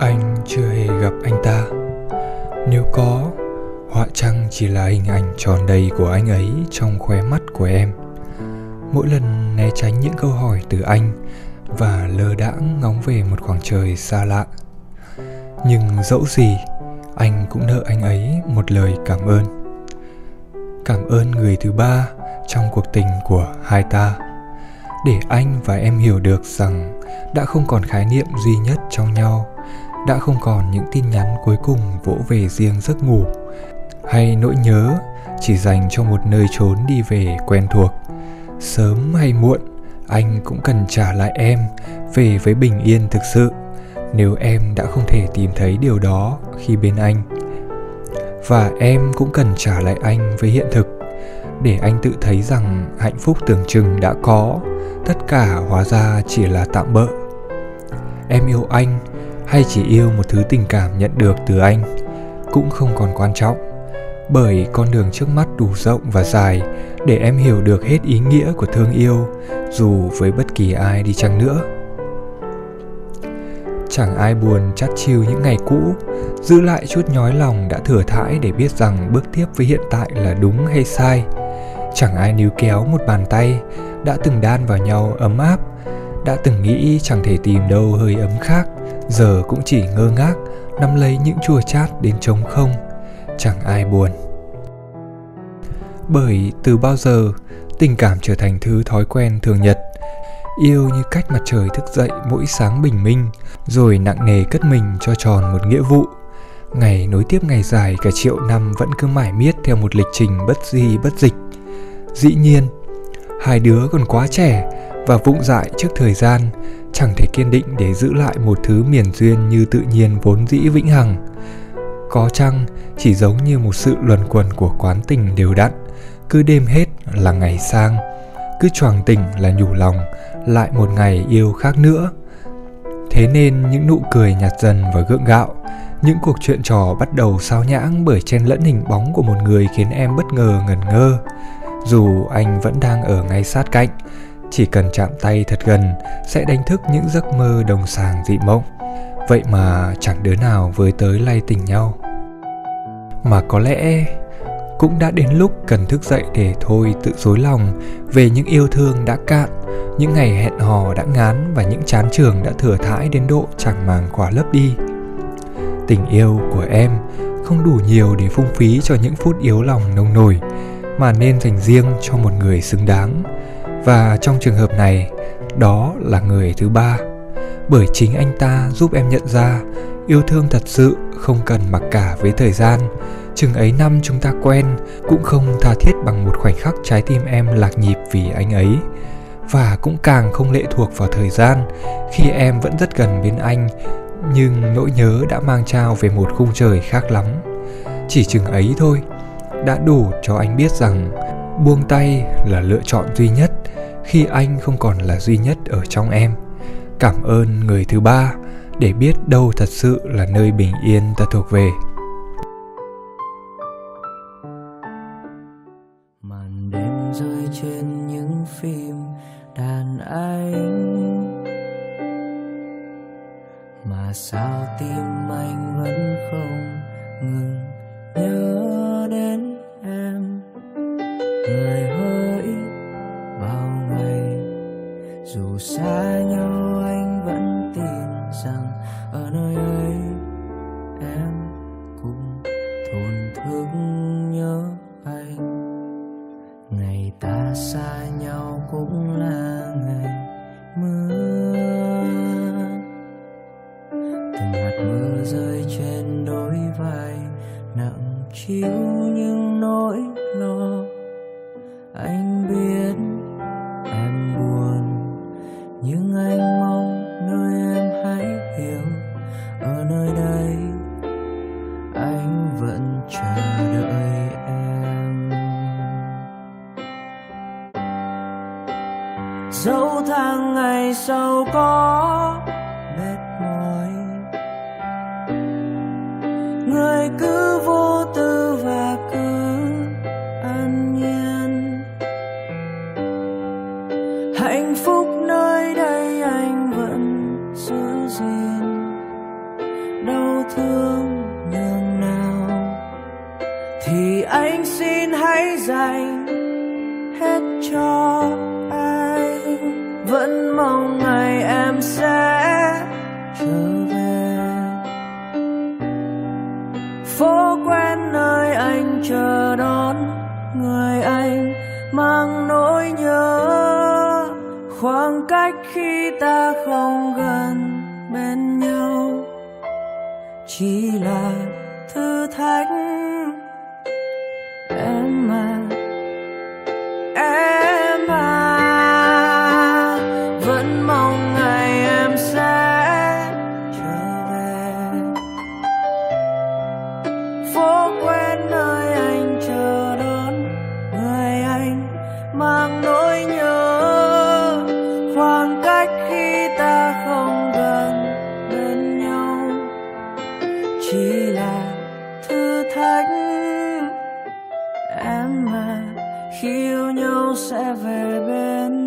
anh chưa hề gặp anh ta. Nếu có, họa chăng chỉ là hình ảnh tròn đầy của anh ấy trong khóe mắt của em? Mỗi lần né tránh những câu hỏi từ anh và lơ đãng ngóng về một khoảng trời xa lạ. Nhưng dẫu gì, anh cũng nợ anh ấy một lời cảm ơn. Cảm ơn người thứ ba trong cuộc tình của hai ta. Để anh và em hiểu được rằng đã không còn khái niệm duy nhất trong nhau đã không còn những tin nhắn cuối cùng vỗ về riêng giấc ngủ. Hay nỗi nhớ, chỉ dành cho một nơi trốn đi về quen thuộc. Sớm hay muộn, anh cũng cần trả lại em về với bình yên thực sự, nếu em đã không thể tìm thấy điều đó khi bên anh. Và em cũng cần trả lại anh với hiện thực, để anh tự thấy rằng hạnh phúc tưởng chừng đã có. Tất cả hóa ra chỉ là tạm bỡ em yêu anh hay chỉ yêu một thứ tình cảm nhận được từ anh cũng không còn quan trọng, bởi con đường trước mắt đủ rộng và dài để em hiểu được hết ý nghĩa của thương yêu dù với bất kỳ ai đi chăng nữa. Chẳng ai buồn chắt chiu những ngày cũ, giữ lại chút nhói lòng đã thừa thãi để biết rằng bước tiếp với hiện tại là đúng hay sai. Chẳng ai níu kéo một bàn tay đã từng đan vào nhau ấm áp, đã từng nghĩ chẳng thể tìm đâu hơi ấm khác giờ cũng chỉ ngơ ngác nắm lấy những chua chát đến trống không, chẳng ai buồn. Bởi từ bao giờ tình cảm trở thành thứ thói quen thường nhật, yêu như cách mặt trời thức dậy mỗi sáng bình minh, rồi nặng nề cất mình cho tròn một nghĩa vụ. Ngày nối tiếp ngày dài cả triệu năm vẫn cứ mải miết theo một lịch trình bất di bất dịch. Dĩ nhiên, hai đứa còn quá trẻ và vụng dại trước thời gian chẳng thể kiên định để giữ lại một thứ miền duyên như tự nhiên vốn dĩ vĩnh hằng. Có chăng chỉ giống như một sự luẩn quẩn của quán tình đều đặn, cứ đêm hết là ngày sang, cứ choàng tỉnh là nhủ lòng, lại một ngày yêu khác nữa. Thế nên những nụ cười nhạt dần và gượng gạo, những cuộc chuyện trò bắt đầu sao nhãng bởi chen lẫn hình bóng của một người khiến em bất ngờ ngẩn ngơ. Dù anh vẫn đang ở ngay sát cạnh chỉ cần chạm tay thật gần, sẽ đánh thức những giấc mơ đồng sàng dị mộng. Vậy mà chẳng đứa nào với tới lay tỉnh nhau. Mà có lẽ cũng đã đến lúc cần thức dậy để thôi tự dối lòng về những yêu thương đã cạn, những ngày hẹn hò đã ngán và những chán trường đã thừa thãi đến độ chẳng màng khỏa lấp đi. Tình yêu của em không đủ nhiều để phung phí cho những phút yếu lòng nông nổi, mà nên dành riêng cho một người xứng đáng và trong trường hợp này, đó là người thứ ba. Bởi chính anh ta giúp em nhận ra, yêu thương thật sự không cần mặc cả với thời gian. Chừng ấy năm chúng ta quen, cũng không tha thiết bằng một khoảnh khắc trái tim em lạc nhịp vì anh ấy. Và cũng càng không lệ thuộc vào thời gian, khi em vẫn rất gần bên anh, nhưng nỗi nhớ đã mang trao về một khung trời khác lắm. Chỉ chừng ấy thôi, đã đủ cho anh biết rằng buông tay là lựa chọn duy nhất khi anh không còn là duy nhất ở trong em. Cảm ơn người thứ ba để biết đâu thật sự là nơi bình yên ta thuộc về. Màn đêm rơi trên những phim đàn anh. Mà sao tim anh vẫn không ngừng nhớ đến dù xa nhau anh vẫn tin rằng ở nơi ấy em cũng thổn thức nhớ anh. Ngày ta xa nhau cũng là ngày mưa. Từng hạt mưa rơi trên đôi vai, nặng chiếu những nỗi vẫn chờ đợi em. Dẫu tháng ngày sau có mệt mỏi, người cứ vô tư và cứ an nhiên. Hạnh phúc nơi đây anh vẫn giữ gìn, đau thương anh xin hãy dành hết cho anh. Vẫn mong ngày em sẽ trở về. Phố quen nơi anh chờ đón người anh mang nỗi nhớ. Khoảng cách khi ta không gần bên nhau chỉ là thử thách. Khi yêu nhau sẽ về bên